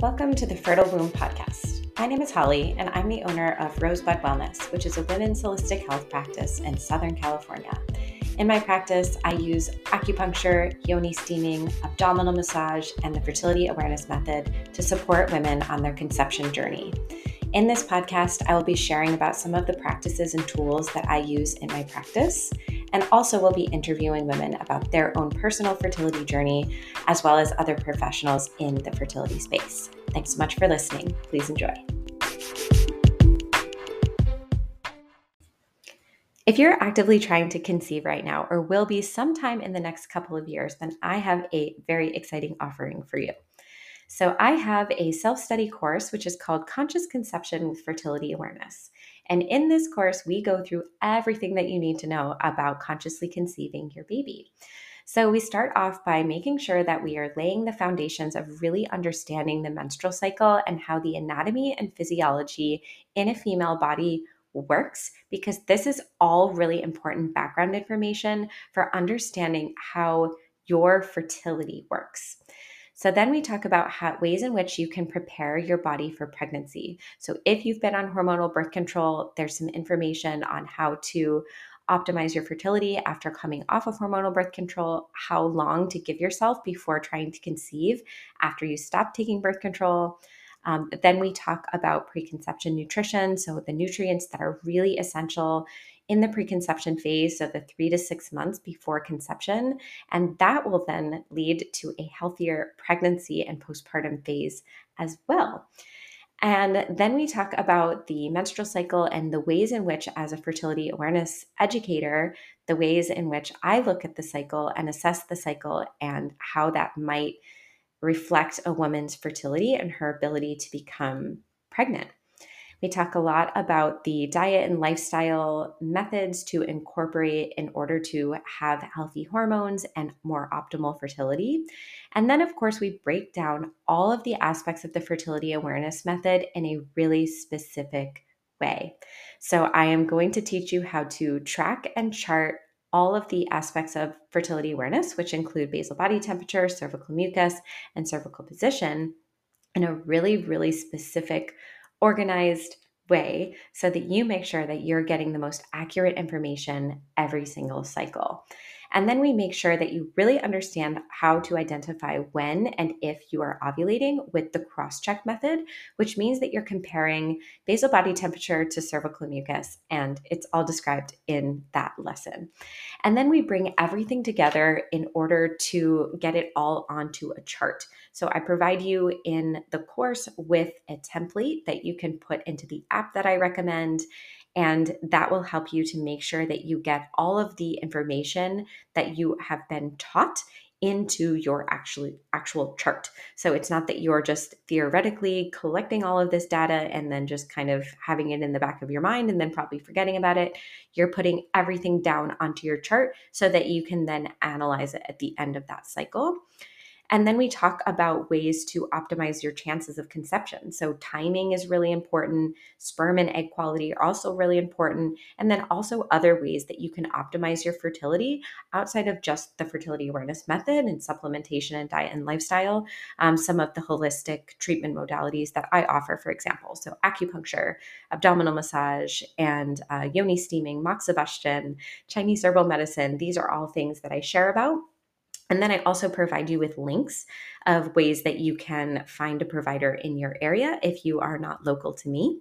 Welcome to the Fertile Womb Podcast. My name is Holly, and I'm the owner of Rosebud Wellness, which is a women's holistic health practice in Southern California. In my practice, I use acupuncture, yoni steaming, abdominal massage, and the fertility awareness method to support women on their conception journey. In this podcast, I will be sharing about some of the practices and tools that I use in my practice, and also will be interviewing women about their own personal fertility journey, as well as other professionals in the fertility space. Thanks so much for listening. Please enjoy. If you're actively trying to conceive right now or will be sometime in the next couple of years, then I have a very exciting offering for you. So, I have a self study course which is called Conscious Conception with Fertility Awareness. And in this course, we go through everything that you need to know about consciously conceiving your baby. So, we start off by making sure that we are laying the foundations of really understanding the menstrual cycle and how the anatomy and physiology in a female body works, because this is all really important background information for understanding how your fertility works. So then we talk about how, ways in which you can prepare your body for pregnancy. So if you've been on hormonal birth control, there's some information on how to optimize your fertility after coming off of hormonal birth control, how long to give yourself before trying to conceive after you stop taking birth control. Um, then we talk about preconception nutrition, so the nutrients that are really essential in the preconception phase, so the three to six months before conception. And that will then lead to a healthier pregnancy and postpartum phase as well. And then we talk about the menstrual cycle and the ways in which, as a fertility awareness educator, the ways in which I look at the cycle and assess the cycle and how that might reflect a woman's fertility and her ability to become pregnant. We talk a lot about the diet and lifestyle methods to incorporate in order to have healthy hormones and more optimal fertility. And then, of course, we break down all of the aspects of the fertility awareness method in a really specific way. So, I am going to teach you how to track and chart all of the aspects of fertility awareness, which include basal body temperature, cervical mucus, and cervical position, in a really, really specific organized way so that you make sure that you're getting the most accurate information every single cycle. And then we make sure that you really understand how to identify when and if you are ovulating with the cross check method, which means that you're comparing basal body temperature to cervical mucus, and it's all described in that lesson. And then we bring everything together in order to get it all onto a chart. So I provide you in the course with a template that you can put into the app that I recommend. And that will help you to make sure that you get all of the information that you have been taught into your actual actual chart. So it's not that you're just theoretically collecting all of this data and then just kind of having it in the back of your mind and then probably forgetting about it. You're putting everything down onto your chart so that you can then analyze it at the end of that cycle. And then we talk about ways to optimize your chances of conception. So, timing is really important, sperm and egg quality are also really important, and then also other ways that you can optimize your fertility outside of just the fertility awareness method and supplementation and diet and lifestyle. Um, some of the holistic treatment modalities that I offer, for example. So, acupuncture, abdominal massage, and uh, yoni steaming, moxibustion, Chinese herbal medicine. These are all things that I share about and then I also provide you with links of ways that you can find a provider in your area if you are not local to me.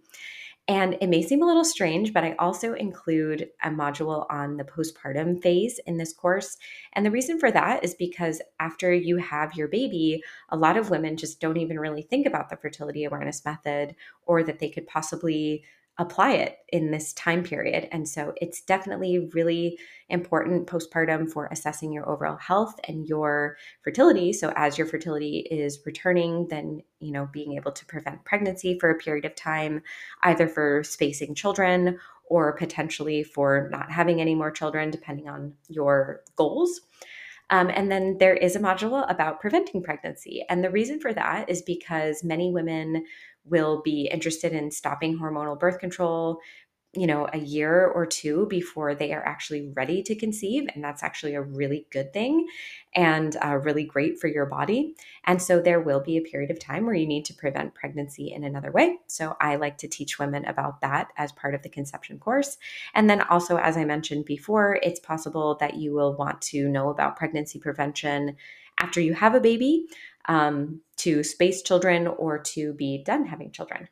And it may seem a little strange, but I also include a module on the postpartum phase in this course. And the reason for that is because after you have your baby, a lot of women just don't even really think about the fertility awareness method or that they could possibly apply it in this time period. And so it's definitely really important postpartum for assessing your overall health and your fertility. So as your fertility is returning, then, you know, being able to prevent pregnancy for a period of time, either for spacing children or potentially for not having any more children, depending on your goals. Um, and then there is a module about preventing pregnancy. And the reason for that is because many women will be interested in stopping hormonal birth control you know, a year or two before they are actually ready to conceive. And that's actually a really good thing and uh, really great for your body. And so there will be a period of time where you need to prevent pregnancy in another way. So I like to teach women about that as part of the conception course. And then also, as I mentioned before, it's possible that you will want to know about pregnancy prevention after you have a baby um, to space children or to be done having children.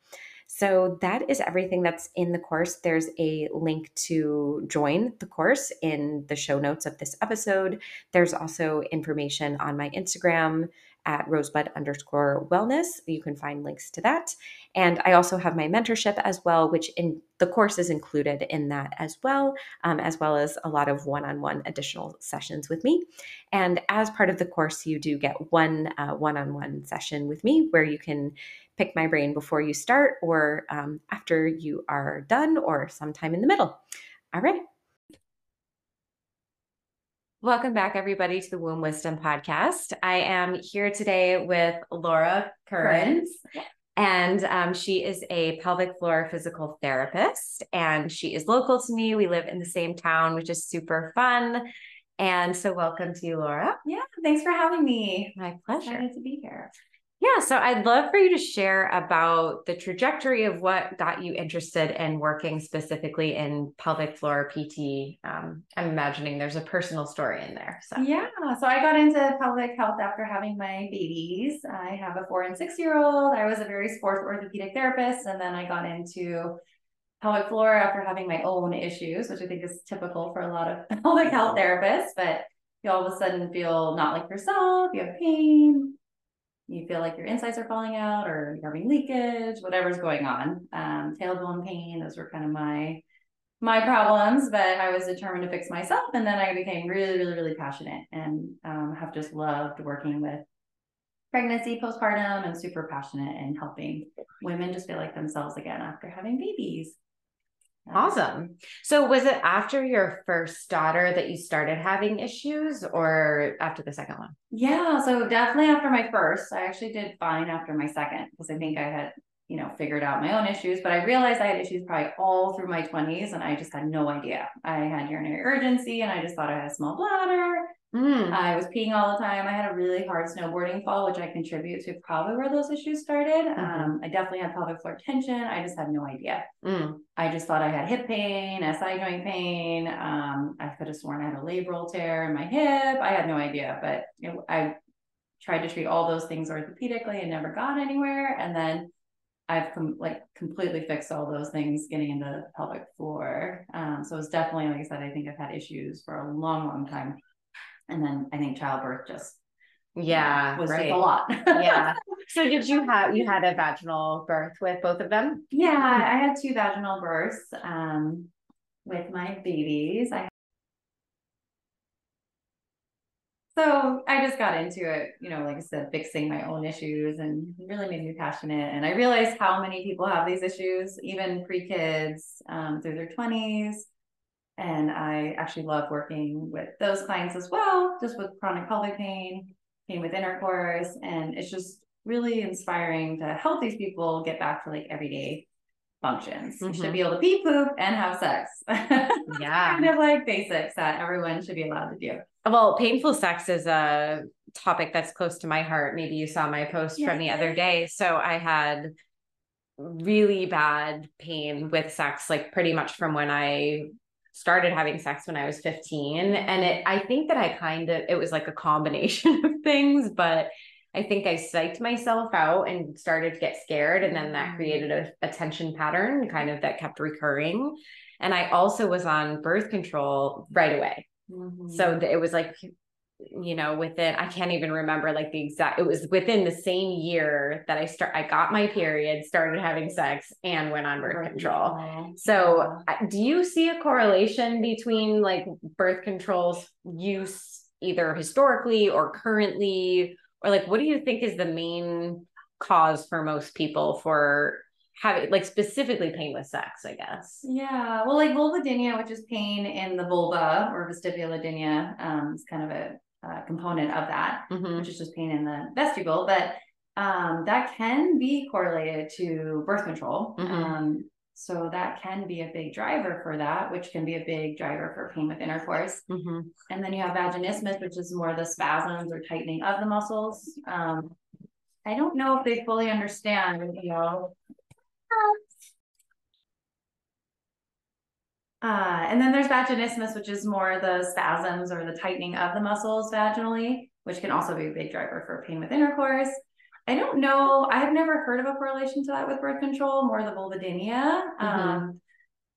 So that is everything that's in the course. There's a link to join the course in the show notes of this episode. There's also information on my Instagram at rosebud underscore wellness. You can find links to that. And I also have my mentorship as well, which in the course is included in that as well, um, as well as a lot of one-on-one additional sessions with me. And as part of the course, you do get one uh, one-on-one session with me where you can pick my brain before you start or um, after you are done or sometime in the middle. All right. Welcome back, everybody, to the Womb Wisdom Podcast. I am here today with Laura Currens. And um, she is a pelvic floor physical therapist, and she is local to me. We live in the same town, which is super fun. And so, welcome to you, Laura. Yeah, thanks for having me. My pleasure. Excited to be here. Yeah, so I'd love for you to share about the trajectory of what got you interested in working specifically in pelvic floor PT. Um, I'm imagining there's a personal story in there. So yeah, so I got into pelvic health after having my babies. I have a four and six year old. I was a very sports orthopedic therapist, and then I got into pelvic floor after having my own issues, which I think is typical for a lot of pelvic health therapists. But you all of a sudden feel not like yourself. You have pain you feel like your insides are falling out or you're having leakage, whatever's going on. Um, tailbone pain, those were kind of my my problems, but I was determined to fix myself. And then I became really, really, really passionate and um, have just loved working with pregnancy, postpartum, and super passionate in helping women just feel like themselves again after having babies. Awesome. So was it after your first daughter that you started having issues or after the second one? Yeah, so definitely after my first. I actually did fine after my second because I think I had, you know, figured out my own issues, but I realized I had issues probably all through my 20s and I just had no idea. I had urinary urgency and I just thought I had a small bladder Mm. I was peeing all the time. I had a really hard snowboarding fall, which I contribute to probably where those issues started. Mm-hmm. Um, I definitely had pelvic floor tension. I just had no idea. Mm. I just thought I had hip pain, SI joint pain. Um, I could have sworn I had a labral tear in my hip. I had no idea, but it, I tried to treat all those things orthopedically and never got anywhere. And then I've com- like completely fixed all those things getting into the pelvic floor. Um, so it's definitely, like I said, I think I've had issues for a long, long time and then I think childbirth just yeah was right. just a lot. yeah. So did you have you had a vaginal birth with both of them? Yeah, I had two vaginal births um, with my babies. I so I just got into it, you know, like I said, fixing my own issues and really made me passionate. And I realized how many people have these issues, even pre kids um, through their 20s. And I actually love working with those clients as well, just with chronic pelvic pain, pain with intercourse. And it's just really inspiring to help these people get back to like everyday functions. Mm-hmm. You should mm-hmm. be able to pee, poop, and have sex. Yeah. kind of like basics that everyone should be allowed to do. Well, painful sex is a topic that's close to my heart. Maybe you saw my post yes. from the other day. So I had really bad pain with sex, like pretty much from when I started having sex when I was 15. And it, I think that I kind of, it was like a combination of things, but I think I psyched myself out and started to get scared. And then that created a, a tension pattern kind of that kept recurring. And I also was on birth control right away. Mm-hmm. So it was like you know within i can't even remember like the exact it was within the same year that i start i got my period started having sex and went on birth control so do you see a correlation between like birth control's use either historically or currently or like what do you think is the main cause for most people for having like specifically pain with sex, I guess. Yeah. Well, like vulvodynia, which is pain in the vulva or vestibulodynia, um, is kind of a uh, component of that, mm-hmm. which is just pain in the vestibule. But um, that can be correlated to birth control. Mm-hmm. Um, So that can be a big driver for that, which can be a big driver for pain with intercourse. Mm-hmm. And then you have vaginismus, which is more the spasms or tightening of the muscles. Um, I don't know if they fully understand, you know. Uh, and then there's vaginismus, which is more the spasms or the tightening of the muscles vaginally, which can also be a big driver for pain with intercourse. I don't know. I've never heard of a correlation to that with birth control, more the vulvodynia. Mhm. Um,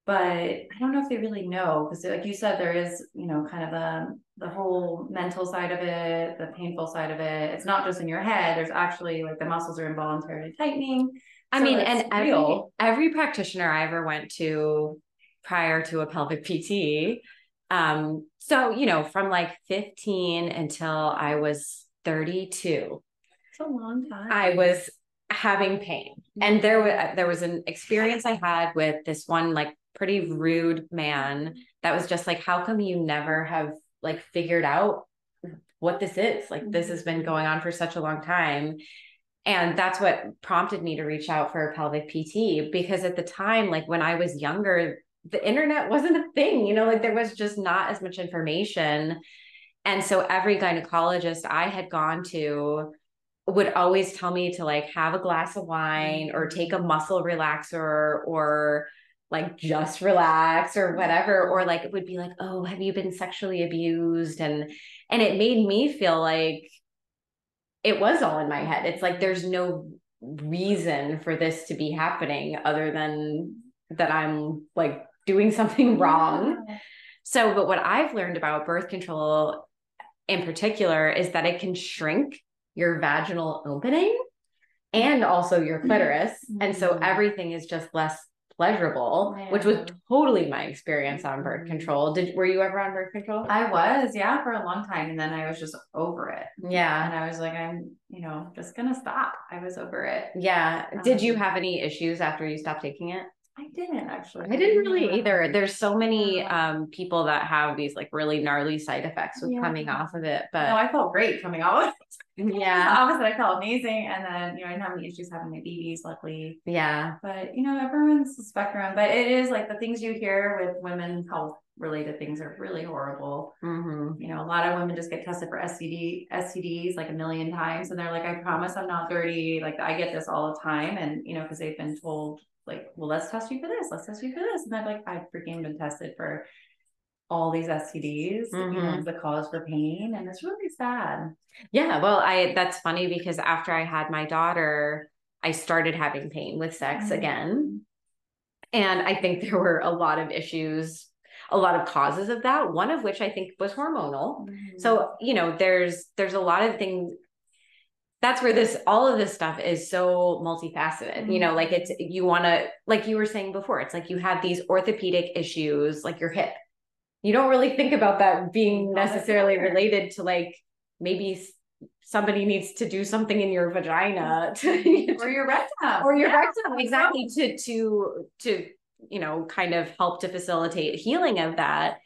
but I don't know if they really know because, like you said, there is, you know, kind of the the whole mental side of it, the painful side of it. It's not just in your head. There's actually like the muscles are involuntarily tightening. I So mean, and every, every practitioner I ever went to prior to a pelvic PT, um, so you know, from like 15 until I was 32, It's a long time. I was having pain. And there was there was an experience I had with this one like pretty rude man that was just like, how come you never have like figured out what this is? Like this has been going on for such a long time. And that's what prompted me to reach out for a pelvic PT because at the time, like when I was younger, the internet wasn't a thing, you know, like there was just not as much information. And so every gynecologist I had gone to would always tell me to like have a glass of wine or take a muscle relaxer or like just relax or whatever. Or like it would be like oh have you been sexually abused? And and it made me feel like it was all in my head. It's like there's no reason for this to be happening other than that i'm like doing something wrong so but what i've learned about birth control in particular is that it can shrink your vaginal opening and also your clitoris and so Mhm. everything is just less pleasurable which was totally my experience on birth Mhm. control did were you ever on birth control I was, yeah, for a long time. And then I was just over it. yeah And I was like, I'm, you know, just gonna stop. I was over it. yeah did you Um, have any issues after you stopped taking it I didn't actually. I didn't really either. There's so many um people that have these like really gnarly side effects with Yeah. coming off of it. But No, I felt great coming out. yeah, Opposite, I felt amazing. And then, you know, I didn't have any issues having my babies, luckily. yeah, But, you know, everyone's a spectrum. But it is like the things you hear with women health related things are really horrible. hmm You know, a lot of women just get tested for STD, STDs like a million times. And they're like, I promise I'm not dirty. Like I get this all the time. And, you know, because they've been told like, well, let's test you for this. Let's test you for this. And I'm like, I've freaking been tested for all these STDs, you know, Mhm. the cause for pain. And it's really sad. yeah. Well, I that's funny because after I had my daughter, I started having pain with sex Mhm. again, and I think there were a lot of issues, a lot of causes of that. One of which I think was hormonal. Mm-hmm. So, you know, there's there's a lot of things that's where this all of this stuff is so multifaceted. You know, mm-hmm. like it's you want to like you were saying before, it's like you have these orthopedic issues like your hip. You don't really think about that being Not necessarily related to like maybe somebody needs to do something in your vagina mm-hmm. to or your rectum. or your Yeah. rectum exactly to to to you know kind of help to facilitate healing of that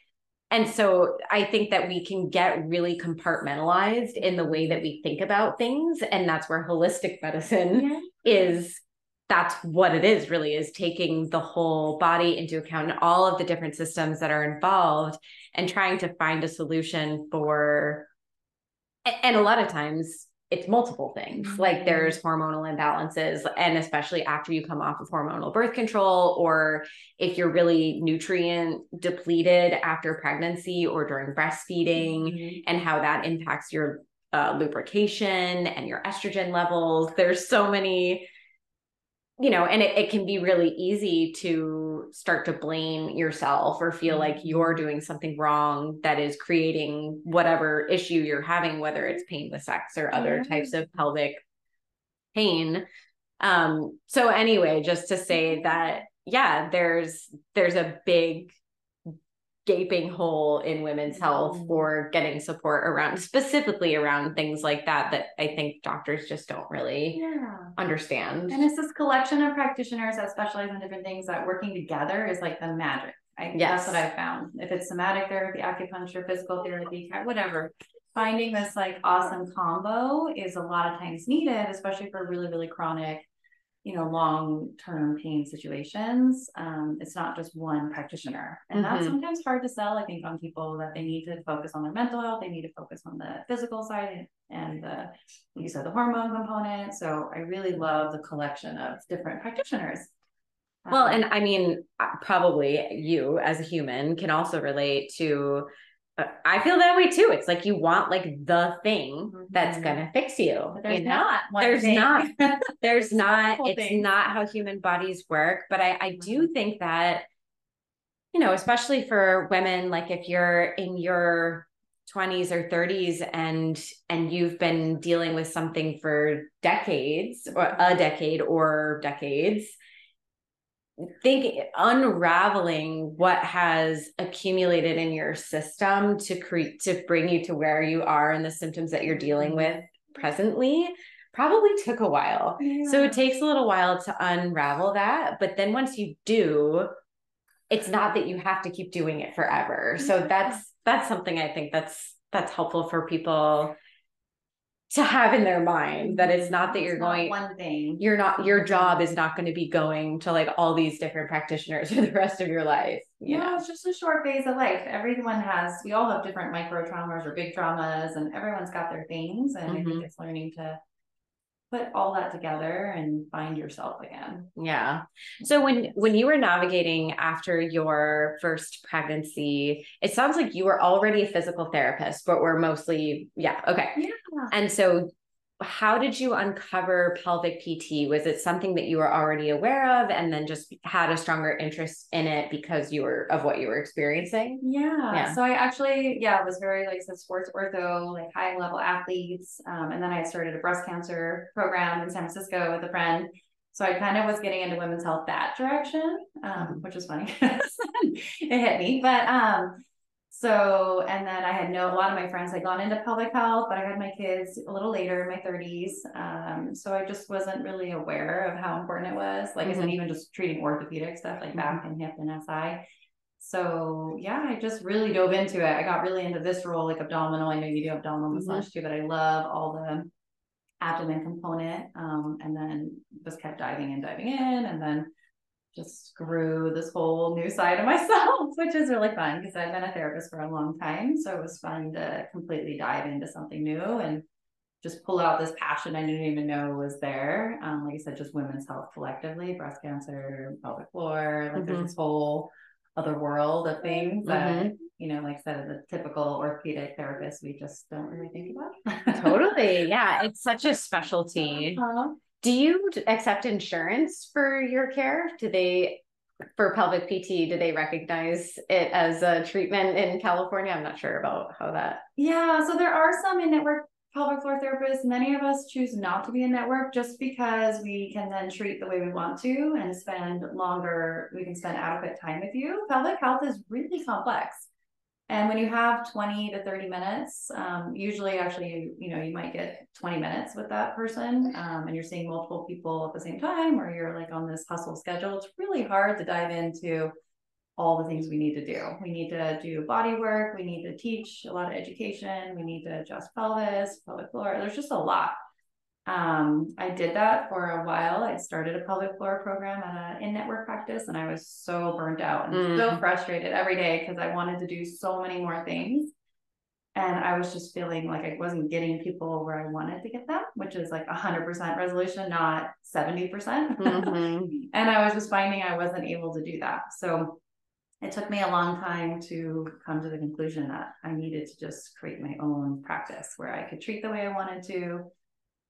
and so i think that we can get really compartmentalized in the way that we think about things and that's where holistic medicine Yeah. is that's what it is really is taking the whole body into account and all of the different systems that are involved and trying to find a solution for and a lot of times it's multiple things like Mhm. there's hormonal imbalances and especially after you come off of hormonal birth control or if you're really nutrient depleted after pregnancy or during breastfeeding Mhm. and how that impacts your uh, lubrication and your estrogen levels there's so many you know and it, it can be really easy to start to blame yourself or feel like you're doing something wrong that is creating whatever issue you're having whether it's pain with sex or other Yeah. types of pelvic pain um so anyway just to say that yeah there's there's a big gaping hole in women's health Mhm. for getting support around specifically around things like that that i think doctors just don't really Yeah. understand And it's this collection of practitioners that specialize in different things that working together is like the magic. I, Yes. That's what I've found. If it's somatic therapy, acupuncture, physical therapy, whatever, finding this like awesome combo is a lot of times needed, especially for really, really chronic you know, long-term pain situations. Um, it's not just one practitioner. And mm-hmm. that's sometimes hard to sell, I think, on people that they need to focus on their mental health, they need to focus on the physical side and the, you said, the hormone component. So I really love the collection of different practitioners. Well, um, and I mean, uh, probably you as a human can also relate to I feel that way too. It's like you want like the thing mm-hmm. that's gonna fix you. there's you know? not. There's thing. not. There's not. it's thing. not how human bodies work. But I, I do mm-hmm. think that, you know, especially for women, like if you're in your 20s or 30s and and you've been dealing with something for decades or a mm-hmm. decade or decades think unraveling what has accumulated in your system to create to bring you to where you are and the symptoms that you're dealing mm-hmm. with presently probably took a while. Yeah. So it takes a little while to unravel that, but then once you do, it's not that you have to keep doing it forever. So that's that's something I think that's that's helpful for people to have in their mind that it's not that you're going one thing you're not your job is not going to be going to like all these different practitioners for the rest of your life you know it's just a short phase of life everyone has we all have different micro traumas or big traumas and everyone's got their things and mm-hmm. i think mm-hmm. it's learning to put all that together and find yourself again. Yeah. So when when you were navigating after your first pregnancy, it sounds like you were already a physical therapist, but we're mostly yeah, okay. Yeah. And so how did you uncover pelvic PT? Was it something that you were already aware of and then just had a stronger interest in it because you were of what you were experiencing? Yeah. yeah. So I actually, yeah, was very like said sports ortho, like high level athletes. Um, and then I started a breast cancer program in San Francisco with a friend. So I kind of was getting into women's health that direction, um, mm-hmm. which is funny. it hit me. But um, so, and then I had no, a lot of my friends had gone into pelvic health, but I had my kids a little later in my 30s. Um, so I just wasn't really aware of how important it was. Like mm-hmm. I said, even just treating orthopedic stuff like mm-hmm. back and hip and SI. So yeah, I just really dove into it. I got really into this role, like abdominal. I know you do abdominal mm-hmm. massage too, but I love all the abdomen component. Um, and then just kept diving in, diving in, and then just grew this whole new side of myself, which is really fun because I've been a therapist for a long time. So it was fun to completely dive into something new and just pull out this passion I didn't even know was there. Um, like I said, just women's health collectively, breast cancer, pelvic floor, like mm-hmm. there's this whole other world of things mm-hmm. that, you know, like I said, the typical orthopedic therapist, we just don't really think about. totally. Yeah. It's such a specialty. Uh-huh. Do you accept insurance for your care? Do they, for pelvic PT, do they recognize it as a treatment in California? I'm not sure about how that. Yeah, so there are some in network pelvic floor therapists. Many of us choose not to be in network just because we can then treat the way we want to and spend longer, we can spend adequate time with you. Pelvic health is really complex. And when you have 20 to 30 minutes, um, usually actually, you, you know, you might get 20 minutes with that person um, and you're seeing multiple people at the same time, or you're like on this hustle schedule. It's really hard to dive into all the things we need to do. We need to do body work. We need to teach a lot of education. We need to adjust pelvis, pelvic floor. There's just a lot. Um, I did that for a while. I started a pelvic floor program at an in-network practice, and I was so burnt out and mm. so frustrated every day because I wanted to do so many more things. And I was just feeling like I wasn't getting people where I wanted to get them, which is like 100% resolution, not 70%. percent mm-hmm. and I was just finding I wasn't able to do that. So it took me a long time to come to the conclusion that I needed to just create my own practice where I could treat the way I wanted to,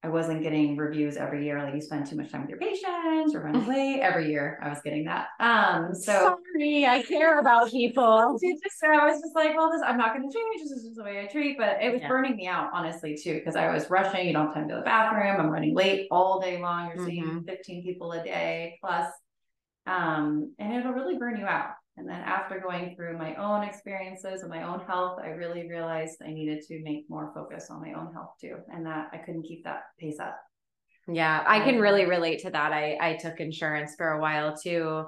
I wasn't getting reviews every year, like you spend too much time with your patients or running late. Every year I was getting that. Um, so sorry, I care about people. Just, I was just like, well, this I'm not gonna change, this is just the way I treat. But it was yeah. burning me out, honestly, too, because I was rushing, you don't have time to go to the bathroom, I'm running late all day long, you're mm-hmm. seeing 15 people a day plus. Um, and it'll really burn you out. And then after going through my own experiences and my own health, I really realized I needed to make more focus on my own health too, and that I couldn't keep that pace up. Yeah, I can really relate to that. I I took insurance for a while too.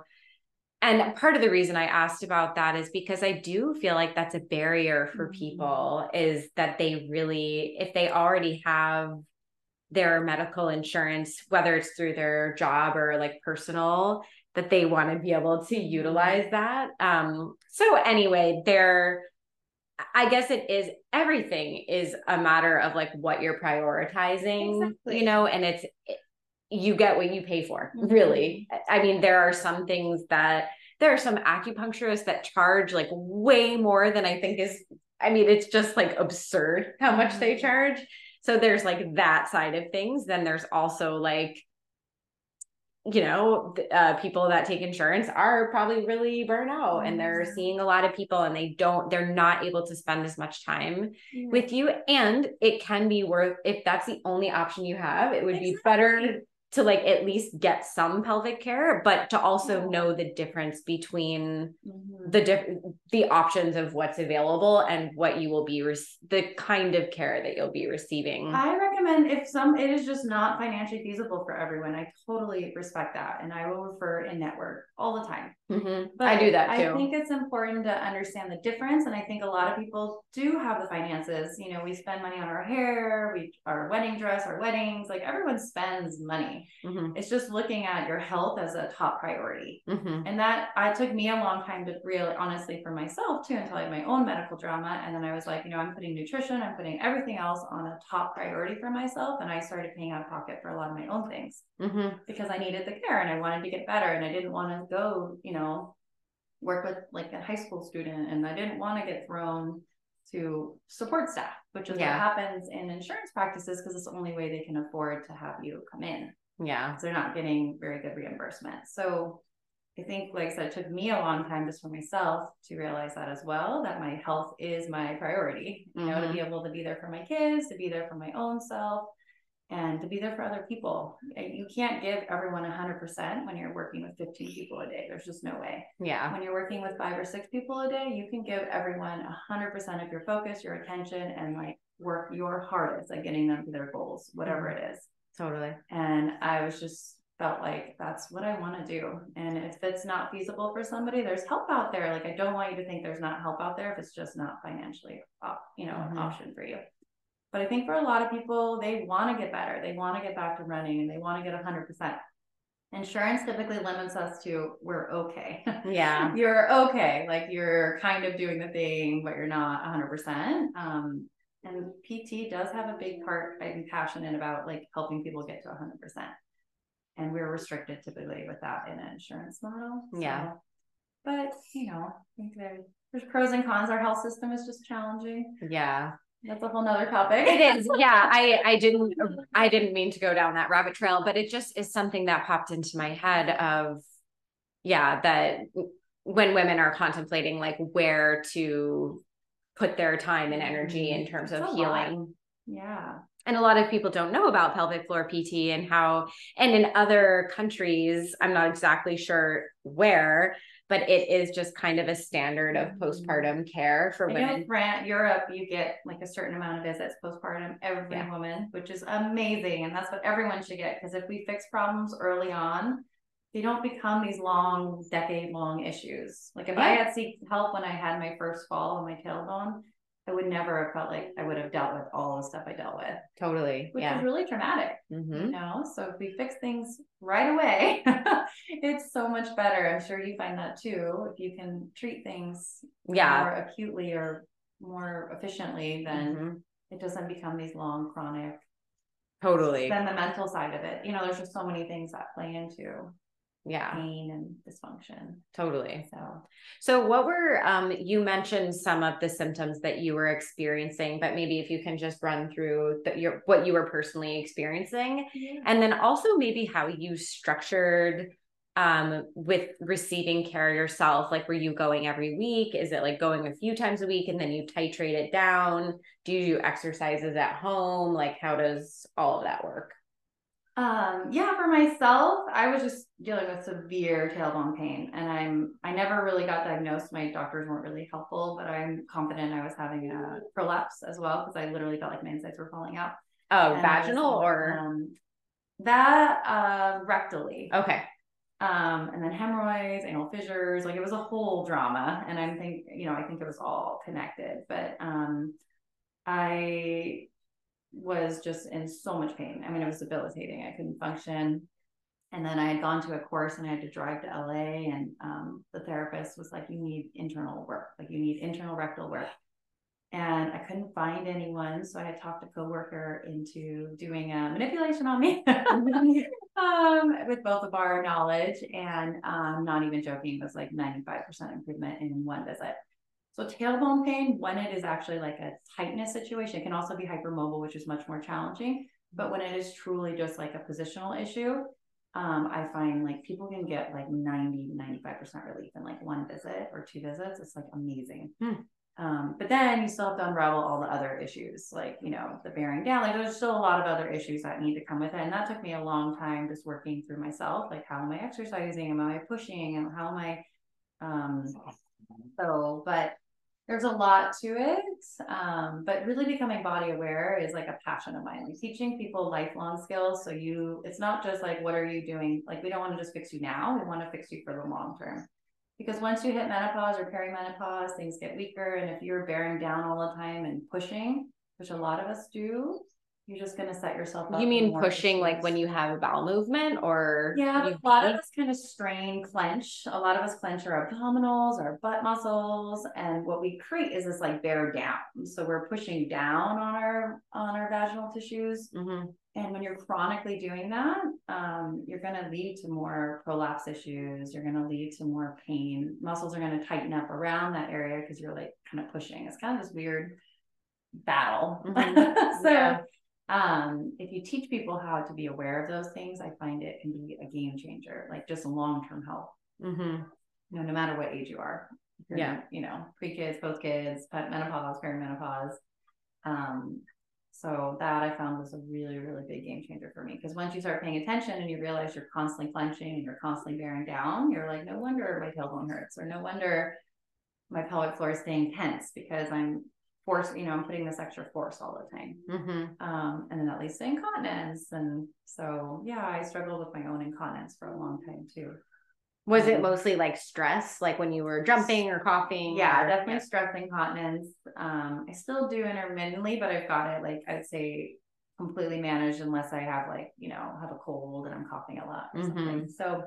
And part of the reason I asked about that is because I do feel like that's a barrier for mm-hmm. people is that they really if they already have their medical insurance, whether it's through their job or like personal, that they want to be able to utilize that. Um, so anyway, there, I guess it is everything is a matter of like what you're prioritizing, Exactly. you know, and it's you get what you pay for, Mhm. really. I mean, there are some things that there are some acupuncturists that charge like way more than I think is I mean, it's just like absurd how much they Mhm. charge. So there's like that side of things. Then there's also like, you know, uh, people that take insurance are probably really burnt out and they're Mhm. seeing a lot of people and they don't, they're not able to spend as much time Yeah. with you. And it can be worth, if that's the only option you have, it would be better Exactly. To like at least get some pelvic care, but to also know the difference between Mhm. the diff- the options of what's available and what you will be rec- the kind of care that you'll be receiving. I recommend if some it is just not financially feasible for everyone. I totally respect that, and I will refer in network all the time. Mhm. But I do that too. I think it's important to understand the difference, and I think a lot of people do have the finances. You know, we spend money on our hair, we our wedding dress, our weddings. Like everyone spends money. Mhm. It's just looking at your health as a top priority. Mhm. And that I took me a long time to really honestly for myself too until I had my own medical drama. And then I was like, you know, I'm putting nutrition, I'm putting everything else on a top priority for myself. And I started paying out of pocket for a lot of my own things Mhm. because I needed the care and I wanted to get better and I didn't want to go, you know, work with like a high school student and I didn't want to get thrown to support staff, which is Yeah. what happens in insurance practices because it's the only way they can afford to have you come in Yeah. so they're not getting very good reimbursement. So I think, like I said, it took me a long time just for myself to realize that as well, that my health is my priority, you know, to be mm-hmm. able to be there for my kids, to be there for my own self, and to be there for other people. You can't give everyone 100% when you're working with 15 people a day. There's just no way. Yeah. When you're working with five or six people a day, you can give everyone 100% of your focus, your attention, and like work your hardest at getting them to their goals, whatever mm-hmm. it is Totally. and I was just felt like that's what I want to do. And if it's not feasible for somebody, there's help out there. Like I don't want you to think there's not help out there if it's just not financially, you know, Mhm. an option for you. But I think for a lot of people, they want to get better. They want to get back to running, and they want to get 100%. Insurance typically limits us to we're okay. Yeah. you're okay. Like you're kind of doing the thing, but you're not 100%. Um, and PT does have a big part. I'm passionate about like helping people get to 100%. And we're restricted typically with that in an insurance model. Yeah. But you know, I think there, there's pros and cons. Our health system is just challenging. Yeah. That's a whole nother topic. It is. Yeah. I I didn't I didn't mean to go down that rabbit trail, but it just is something that popped into my head of yeah, that when women are contemplating like where to put their time and energy in terms It's of a lot. healing. yeah. and a lot of people don't know about pelvic floor PT and how, and in other countries, I'm not exactly sure where, but it is just kind of a standard of Mhm. postpartum care for I women. France, Europe, you get like a certain amount of visits postpartum every Yeah. woman, which is amazing. And that's what everyone should get. Because if we fix problems early on, they don't become these long, decade long issues. Like if I had seek help when I had my first fall on my tailbone, I would never have felt like I would have dealt with all the stuff I dealt with, Totally. which yeah. is really traumatic. Mm-hmm. You know, so if we fix things right away, it's so much better. I'm sure you find that too. If you can treat things Yeah. more acutely or more efficiently, then Mhm. it doesn't become these long chronic. Totally. Then the mental side of it, you know, there's just so many things that play into Yeah. pain and dysfunction. Totally. So So what were um you mentioned some of the symptoms that you were experiencing, but maybe if you can just run through the, your what you were personally experiencing. And then also maybe how you structured um with receiving care yourself. Like were you going every week? Is it like going a few times a week and then you titrate it down? Do you do exercises at home? Like how does all of that work Um, yeah, for myself, I was just dealing with severe tailbone pain and I'm I never really got diagnosed. My doctors weren't really helpful, but I'm confident I was having a prolapse as well because I literally felt like my insides were falling out. oh And I was, vaginal or um, that uh rectally. okay Um, and then hemorrhoids, anal fissures, like it was a whole drama. And I'm think, you know, I think it was all connected. But um I was just in so much pain. I mean, it was debilitating. I couldn't function. And then I had gone to a course and I had to drive to LA. And um, the therapist was like, You need internal work, like, you need internal rectal work. And I couldn't find anyone. So I had talked a coworker into doing a manipulation on me um, with both of our knowledge. And um, not even joking, was like 95% improvement in one visit. So tailbone pain, when it is actually like a tightness situation, it can also be hypermobile, which is much more challenging. But when it is truly just like a positional issue, um, I find like people can get like 90, 95% relief in like one visit or two visits. It's like amazing. Hmm. Um, but then you still have to unravel all the other issues, like, you know, the bearing down. Like, there's still a lot of other issues that need to come with it. And that took me a long time just working through myself. Like, how am I exercising? Am I pushing? And how am I? Um, so, but there's a lot to it. Um, but really becoming body aware is like a passion of mine. Like teaching people lifelong skills. So you, it's not just like, what are you doing? Like, we don't want to just fix you now. We want to fix you for the long term. Because once you hit menopause or perimenopause, things get weaker. And if you're bearing down all the time and pushing, which a lot of us do, you're just going to set yourself up. You mean pushing issues. like when you have a bowel movement or? Yeah, a lot of us kind of strain, clench. A lot of us clench our abdominals, our butt muscles. And what we create is this like bear down. So we're pushing down on our, on our vaginal tissues. Mm-hmm. And when you're chronically doing that, um, you're going to lead to more prolapse issues. You're going to lead to more pain. Muscles are going to tighten up around that area because you're like kind of pushing. It's kind of this weird battle. Mm-hmm. so, yeah um, if you teach people how to be aware of those things, I find it can be a game changer, like just long term health. Mm-hmm. You know, no matter what age you are. Yeah. You know, pre kids, post kids, menopause, perimenopause. Um, so that I found was a really, really big game changer for me. Because once you start paying attention and you realize you're constantly clenching and you're constantly bearing down, you're like, no wonder my tailbone hurts, or no wonder my pelvic floor is staying tense because I'm force, you know, I'm putting this extra force all the time. Mm-hmm. Um, and then that leads to incontinence. And so, yeah, I struggled with my own incontinence for a long time too. Was it um, mostly like stress, like when you were jumping or coughing? Yeah, or, definitely yeah. stress incontinence. Um, I still do intermittently, but I've got it like I'd say completely managed unless I have like, you know, have a cold and I'm coughing a lot or mm-hmm. something. So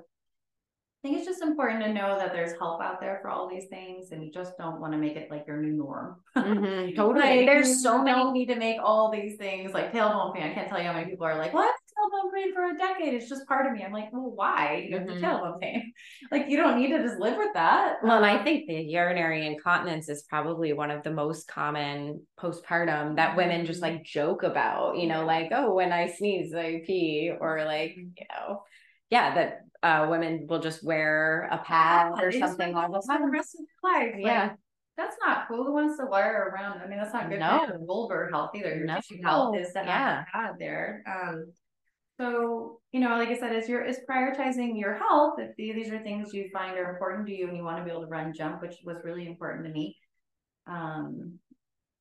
I think it's just important to know that there's help out there for all these things, and you just don't want to make it like your new norm. Mm-hmm, totally. like, there's so many. need to make all these things like tailbone pain. I can't tell you how many people are like, "What tailbone pain for a decade? It's just part of me." I'm like, "Well, why you have mm-hmm. the tailbone pain? like, you don't need to just live with that." Well, and I think the urinary incontinence is probably one of the most common postpartum that women just mm-hmm. like joke about. You know, like, "Oh, when I sneeze, I pee," or like, mm-hmm. you know yeah, that uh, women will just wear a pad yeah, or something all the time. The rest of their life. Yeah. Like, that's not cool. Who wants to wear around? I mean, that's not good no. for your vulvar health either. Your no. tissue health is to yeah. pad there. Um, so, you know, like I said, is your is prioritizing your health. If these are things you find are important to you and you want to be able to run jump, which was really important to me. Um,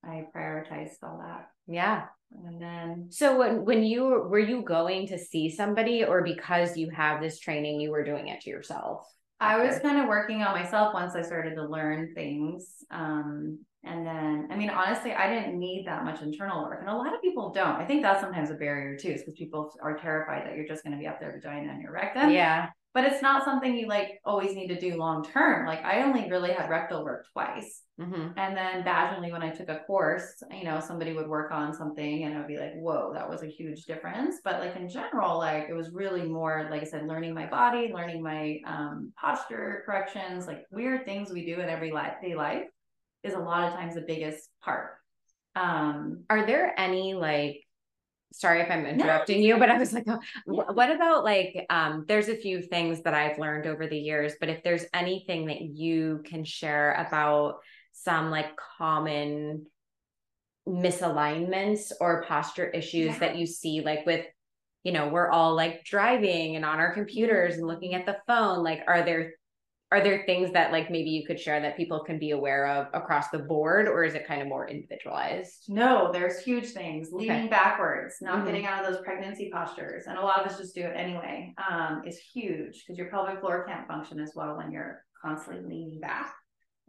I prioritized all that. Yeah. And then so when when you were you going to see somebody or because you have this training you were doing it to yourself? I was kind of working on myself once I started to learn things. Um, and then, I mean, honestly, I didn't need that much internal work. And a lot of people don't. I think that's sometimes a barrier too, is because people are terrified that you're just going to be up there vagina and your rectum. Yeah but it's not something you like always need to do long term. Like I only really had rectal work twice. Mm-hmm. And then vaginally, when I took a course, you know, somebody would work on something and I would be like, whoa, that was a huge difference. But like in general, like it was really more, like I said, learning my body, learning my um, posture corrections, like weird things we do in every life, day life is a lot of times the biggest part. Um, Are there any like sorry if I'm interrupting no. you, but I was like, oh, what about like, um, there's a few things that I've learned over the years, but if there's anything that you can share about some like common misalignments or posture issues yeah. that you see, like with, you know, we're all like driving and on our computers and looking at the phone, like, are there are there things that like maybe you could share that people can be aware of across the board or is it kind of more individualized? No there's huge things. Leaning okay. backwards not mm-hmm. getting out of those pregnancy postures and a lot of us just do it anyway um, is huge because your pelvic floor can't function as well when you're constantly leaning back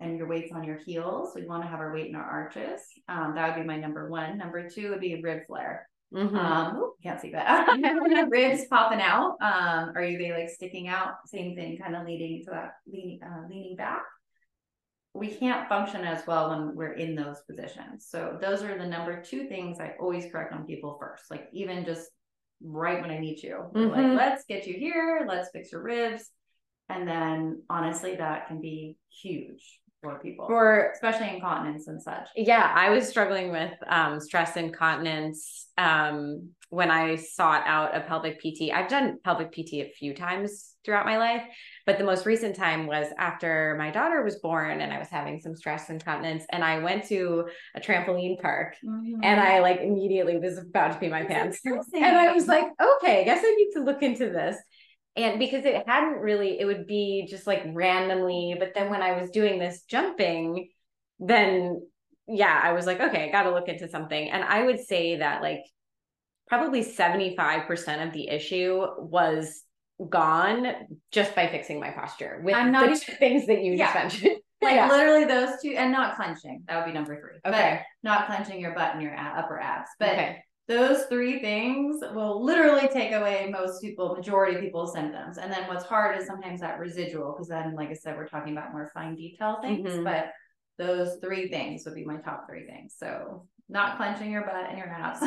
and your weight's on your heels. We want to have our weight in our arches. Um, that would be my number one. Number two would be rib flare Mm-hmm. Um, can't see that. ribs popping out. Um, are you they like sticking out? Same thing, kind of leading to that leaning, uh, leaning back. We can't function as well when we're in those positions. So those are the number two things I always correct on people first. Like even just right when I meet you, mm-hmm. like let's get you here, let's fix your ribs, and then honestly, that can be huge for people. For especially incontinence and such. Yeah i was struggling with um, stress incontinence um, when i sought out a pelvic pt i've done pelvic pt a few times throughout my life but the most recent time was after my daughter was born and i was having some stress incontinence and i went to a trampoline park mm-hmm. and i like immediately was about to pee my That's pants. and i was like okay i guess i need to look into this and because it hadn't really it would be just like randomly but then when i was doing this jumping then yeah i was like okay i got to look into something. And i would say that like probably 75% of the issue was gone just by fixing my posture with I'm not the things that you yeah. just mentioned. Like yeah. literally those two and not clenching. That would be number three. Okay. But not clenching your butt and your upper abs. But okay those three things will literally take away most people, majority of people's symptoms. And then what's hard is sometimes that residual, because then, like I said, we're talking about more fine detail things. Mm-hmm. But those three things would be my top three things. So not clenching your butt and your abs,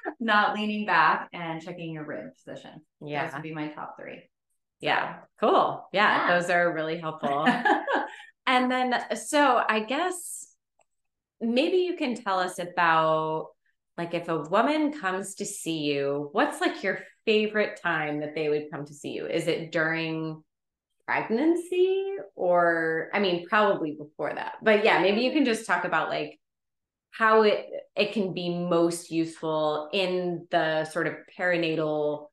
not leaning back, and checking your rib position. Yeah, those would be my top three. Yeah, cool. Yeah, yeah. those are really helpful. and then, so I guess maybe you can tell us about like if a woman comes to see you what's like your favorite time that they would come to see you? Is it during pregnancy or i mean probably before that. But yeah maybe you can just talk about like how it it can be most useful in the sort of perinatal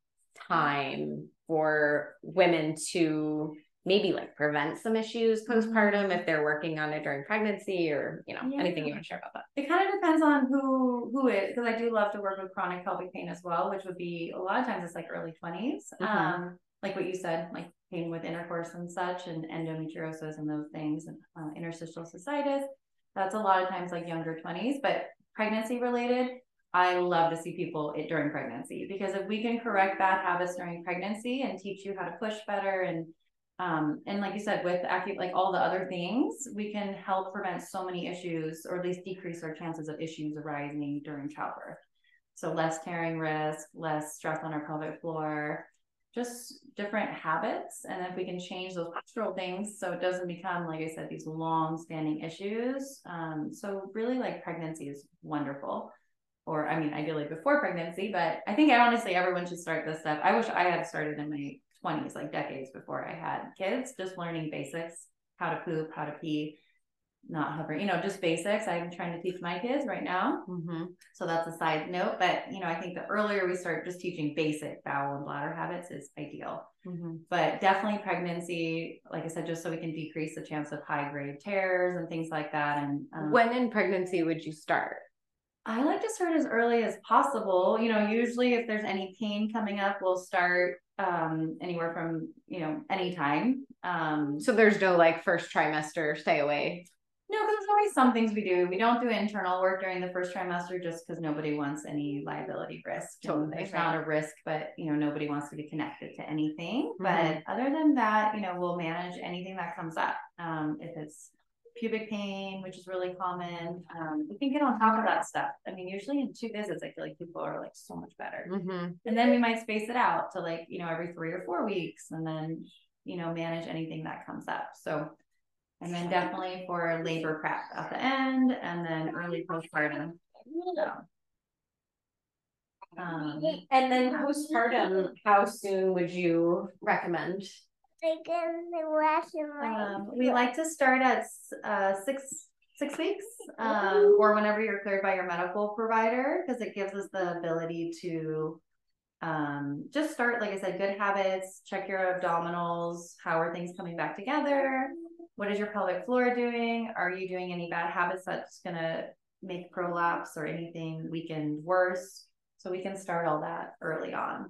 time for women to maybe like prevent some issues postpartum mm-hmm. if they're working on it during pregnancy or you know yeah. anything you want to share about that it kind of depends on who who is because i do love to work with chronic pelvic pain as well which would be a lot of times it's like early 20s mm-hmm. um like what you said like pain with intercourse and such and endometriosis and those things and uh, interstitial cystitis that's a lot of times like younger 20s but pregnancy related I love to see people it, during pregnancy because if we can correct bad habits during pregnancy and teach you how to push better and um, and like you said, with acu- like all the other things, we can help prevent so many issues, or at least decrease our chances of issues arising during childbirth. So less tearing risk, less stress on our pelvic floor, just different habits. And if we can change those postural things, so it doesn't become, like I said, these long-standing issues. Um, so really, like pregnancy is wonderful. Or I mean, ideally before pregnancy, but I think I honestly everyone should start this stuff. I wish I had started in my 20s, like decades before I had kids, just learning basics, how to poop, how to pee, not hovering, you know, just basics. I'm trying to teach my kids right now. Mm-hmm. So that's a side note. But, you know, I think the earlier we start just teaching basic bowel and bladder habits is ideal. Mm-hmm. But definitely pregnancy, like I said, just so we can decrease the chance of high grade tears and things like that. And um, when in pregnancy would you start? I like to start as early as possible. You know, usually if there's any pain coming up, we'll start um anywhere from you know anytime um so there's no like first trimester stay away? No because there's always some things we do. We don't do internal work during the first trimester just because nobody wants any liability risk. Totally there's not a risk but you know nobody wants to be connected to anything. Mm-hmm. but other than that you know we'll manage anything that comes up um if it's pubic pain, which is really common. Um, we can get on top of that stuff. I mean, usually in two visits, I feel like people are like so much better. Mm-hmm. And then we might space it out to like, you know, every three or four weeks and then, you know, manage anything that comes up. So, and then definitely for labor prep at the end and then early postpartum. So. Um, and then postpartum, how soon would you recommend? Um, we like to start at uh, six six weeks, um, or whenever you're cleared by your medical provider, because it gives us the ability to um, just start, like I said, good habits. Check your abdominals. How are things coming back together? What is your pelvic floor doing? Are you doing any bad habits that's gonna make prolapse or anything weakened worse? So we can start all that early on.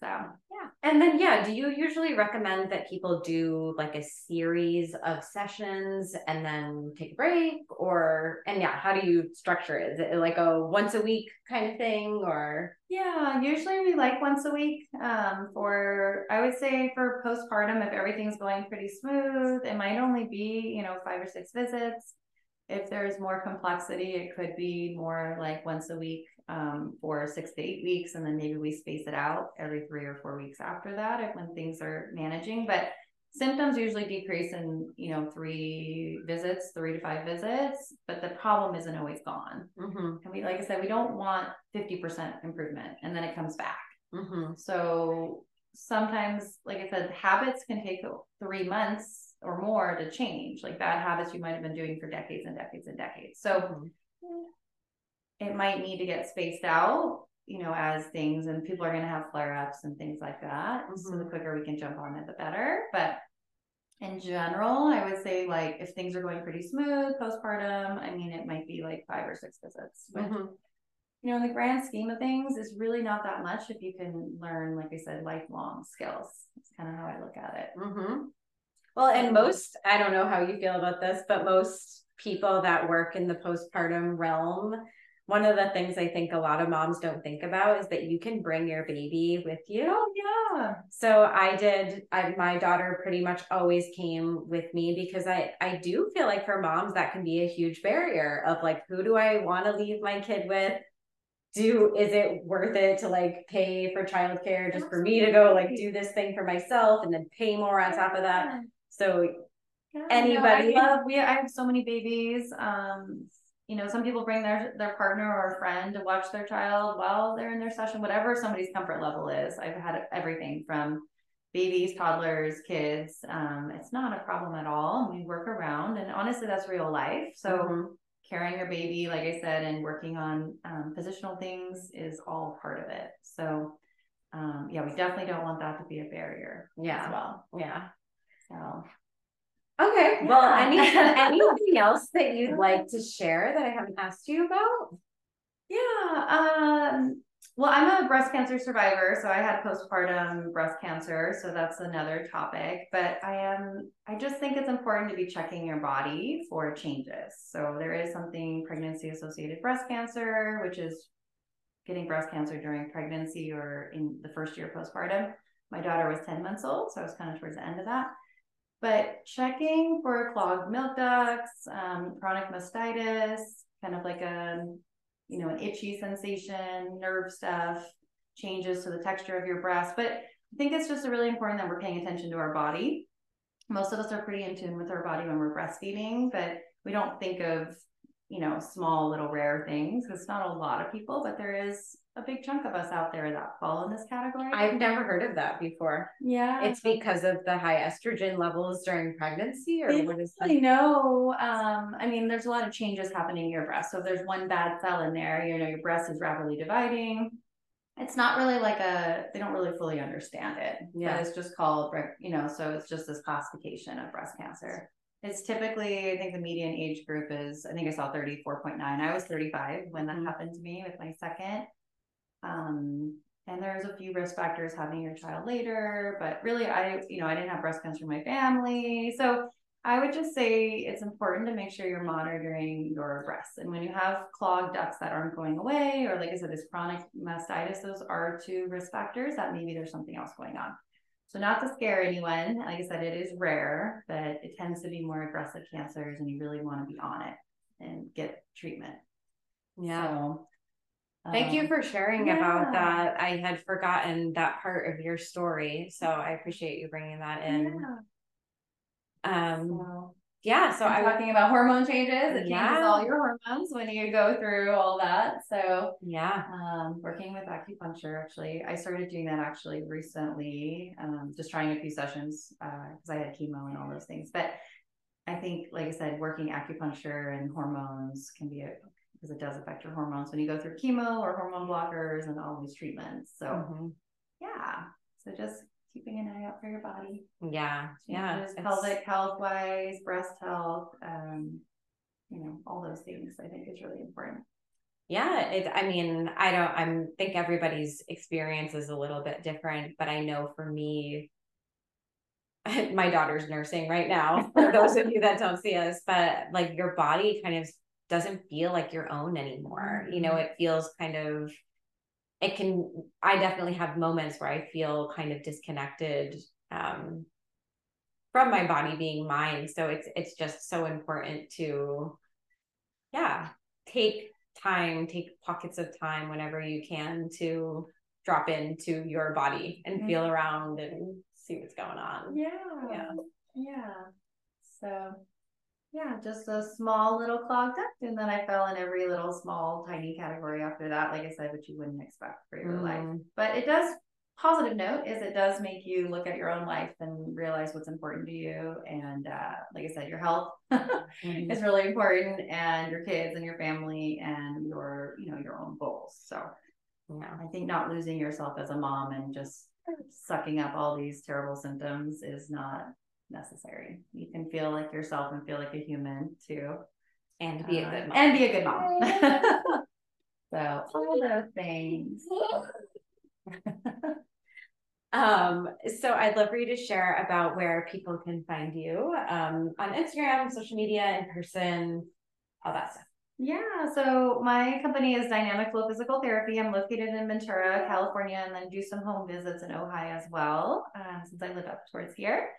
So yeah. And then yeah, do you usually recommend that people do like a series of sessions and then take a break or and yeah, how do you structure it? Is it like a once a week kind of thing or yeah, usually we like once a week. Um for I would say for postpartum if everything's going pretty smooth, it might only be, you know, 5 or 6 visits. If there's more complexity, it could be more like once a week um, for six to eight weeks, and then maybe we space it out every three or four weeks after that if, when things are managing. But symptoms usually decrease in you know three visits, three to five visits, but the problem isn't always gone. Mm-hmm. And we, like I said, we don't want fifty percent improvement, and then it comes back. Mm-hmm. So sometimes, like I said, habits can take three months or more to change. Like bad habits you might have been doing for decades and decades and decades. So. Mm-hmm it might need to get spaced out, you know, as things and people are going to have flare ups and things like that. Mm-hmm. So the mm-hmm. quicker we can jump on it, the better. But in general, I would say like if things are going pretty smooth postpartum, I mean, it might be like five or six visits. But, mm-hmm. you know, in the grand scheme of things, it's really not that much if you can learn, like I said, lifelong skills. That's kind of how I look at it. Mm-hmm. Well, and most, I don't know how you feel about this, but most people that work in the postpartum realm one of the things I think a lot of moms don't think about is that you can bring your baby with you. Oh, yeah. So I did. I, my daughter pretty much always came with me because I I do feel like for moms that can be a huge barrier of like who do I want to leave my kid with? Do is it worth it to like pay for childcare just for me to go like do this thing for myself and then pay more on top of that? So yeah, anybody no, I love we I have so many babies. Um you know, some people bring their their partner or a friend to watch their child while they're in their session, whatever somebody's comfort level is. I've had everything from babies, toddlers, kids. Um, it's not a problem at all. We work around, and honestly, that's real life. So. Mm-hmm. Carrying your baby, like I said, and working on um, positional things is all part of it. So, um, yeah, we definitely don't want that to be a barrier. Yeah. As well. Yeah. So, Okay. Yeah. Well, any anything else that you'd like to share that I haven't asked you about? Yeah. Um, well, I'm a breast cancer survivor, so I had postpartum breast cancer, so that's another topic. But I am I just think it's important to be checking your body for changes. So there is something pregnancy associated breast cancer, which is getting breast cancer during pregnancy or in the first year postpartum. My daughter was 10 months old, so I was kind of towards the end of that. But checking for clogged milk ducts, um, chronic mastitis, kind of like a, you know, an itchy sensation, nerve stuff, changes to the texture of your breast. But I think it's just really important that we're paying attention to our body. Most of us are pretty in tune with our body when we're breastfeeding, but we don't think of, you know, small little rare things. It's not a lot of people, but there is a big chunk of us out there that fall in this category. I've never heard of that before. Yeah. It's because of the high estrogen levels during pregnancy or they what is that? No. Um, I mean, there's a lot of changes happening in your breast. So if there's one bad cell in there, you know, your breast is rapidly dividing. It's not really like a, they don't really fully understand it. Yeah. It's just called, you know, so it's just this classification of breast cancer. It's typically, I think the median age group is, I think I saw 34.9. I was 35 when that mm-hmm. happened to me with my second. Um, and there's a few risk factors having your child later, but really, I, you know, I didn't have breast cancer in my family. So I would just say it's important to make sure you're monitoring your breasts. And when you have clogged ducts that aren't going away, or like I said, this chronic mastitis, those are two risk factors that maybe there's something else going on. So not to scare anyone, like I said, it is rare, but it tends to be more aggressive cancers, and you really want to be on it and get treatment. Yeah. So, Thank you um, for sharing yeah. about that. I had forgotten that part of your story, so I appreciate you bringing that in. Yeah. Um, so, yeah. So I'm talking about hormone changes. It yeah. changes all your hormones when you go through all that. So yeah, um, working with acupuncture. Actually, I started doing that actually recently. Um, just trying a few sessions because uh, I had chemo and all those things, but. I think, like I said, working acupuncture and hormones can be a because it does affect your hormones when you go through chemo or hormone blockers and all these treatments. So, mm-hmm. yeah. So just keeping an eye out for your body. Yeah. Yeah. pelvic health wise, breast health, um, you know, all those things I think is really important. Yeah, it, I mean, I don't, I think everybody's experience is a little bit different, but I know for me, my daughter's nursing right now, for those of you that don't see us, but like your body kind of doesn't feel like your own anymore. You know, Mm-hmm. it feels kind of, it can, I definitely have moments where I feel kind of disconnected um, from my body being mine. So it's, it's just so important to, yeah, take time, take pockets of time whenever you can to drop into your body and feel Mhm. around and see what's going on. Yeah. Yeah. Yeah. So yeah, just a small little clogged duct. And then I fell in every little small tiny category after that, like I said, which you wouldn't expect for your life. Mm. But it does positive note is it does make you look at your own life and realize what's important to you. And uh, like I said, your health Mhm. is really important and your kids and your family and your, you know, your own goals. So Yeah. I think not losing yourself as a mom and just sucking up all these terrible symptoms is not necessary. You can feel like yourself and feel like a human too. And be a Uh, good mom. And be a good mom. so all those things. Um, so I'd love for you to share about where people can find you um, on Instagram, social media, in person, all that stuff. Yeah, so my company is Dynamic Flow Physical Therapy. I'm located in Ventura, California, and then do some home visits in Ojai as well, uh, since I live up towards here.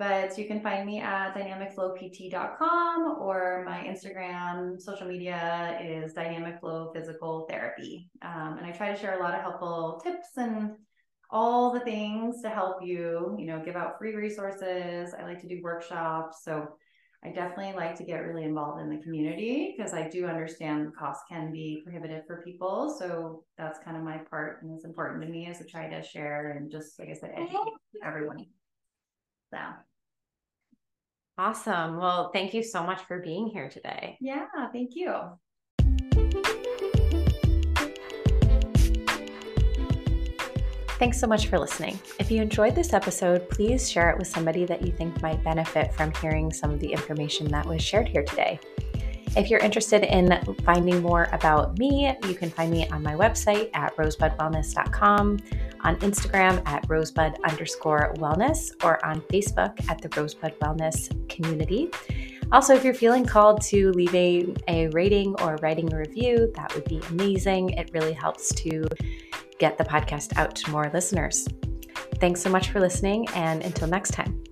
But you can find me at dynamicflowpt.com or my Instagram social media is Dynamic Flow Physical Therapy. Um, and I try to share a lot of helpful tips and all the things to help you, you know, give out free resources. I like to do workshops. So I definitely like to get really involved in the community because I do understand the cost can be prohibitive for people. So that's kind of my part and it's important to me is to try to share and just, like I said, educate everyone. So Awesome. Well, thank you so much for being here today. yeah, thank you. Thanks so much for listening. If you enjoyed this episode, please share it with somebody that you think might benefit from hearing some of the information that was shared here today. If you're interested in finding more about me, you can find me on my website at rosebudwellness.com, on Instagram at rosebud underscore wellness, or on Facebook at the Rosebud Wellness Community. Also, if you're feeling called to leave a, a rating or writing a review, that would be amazing. It really helps to get the podcast out to more listeners. Thanks so much for listening, and until next time.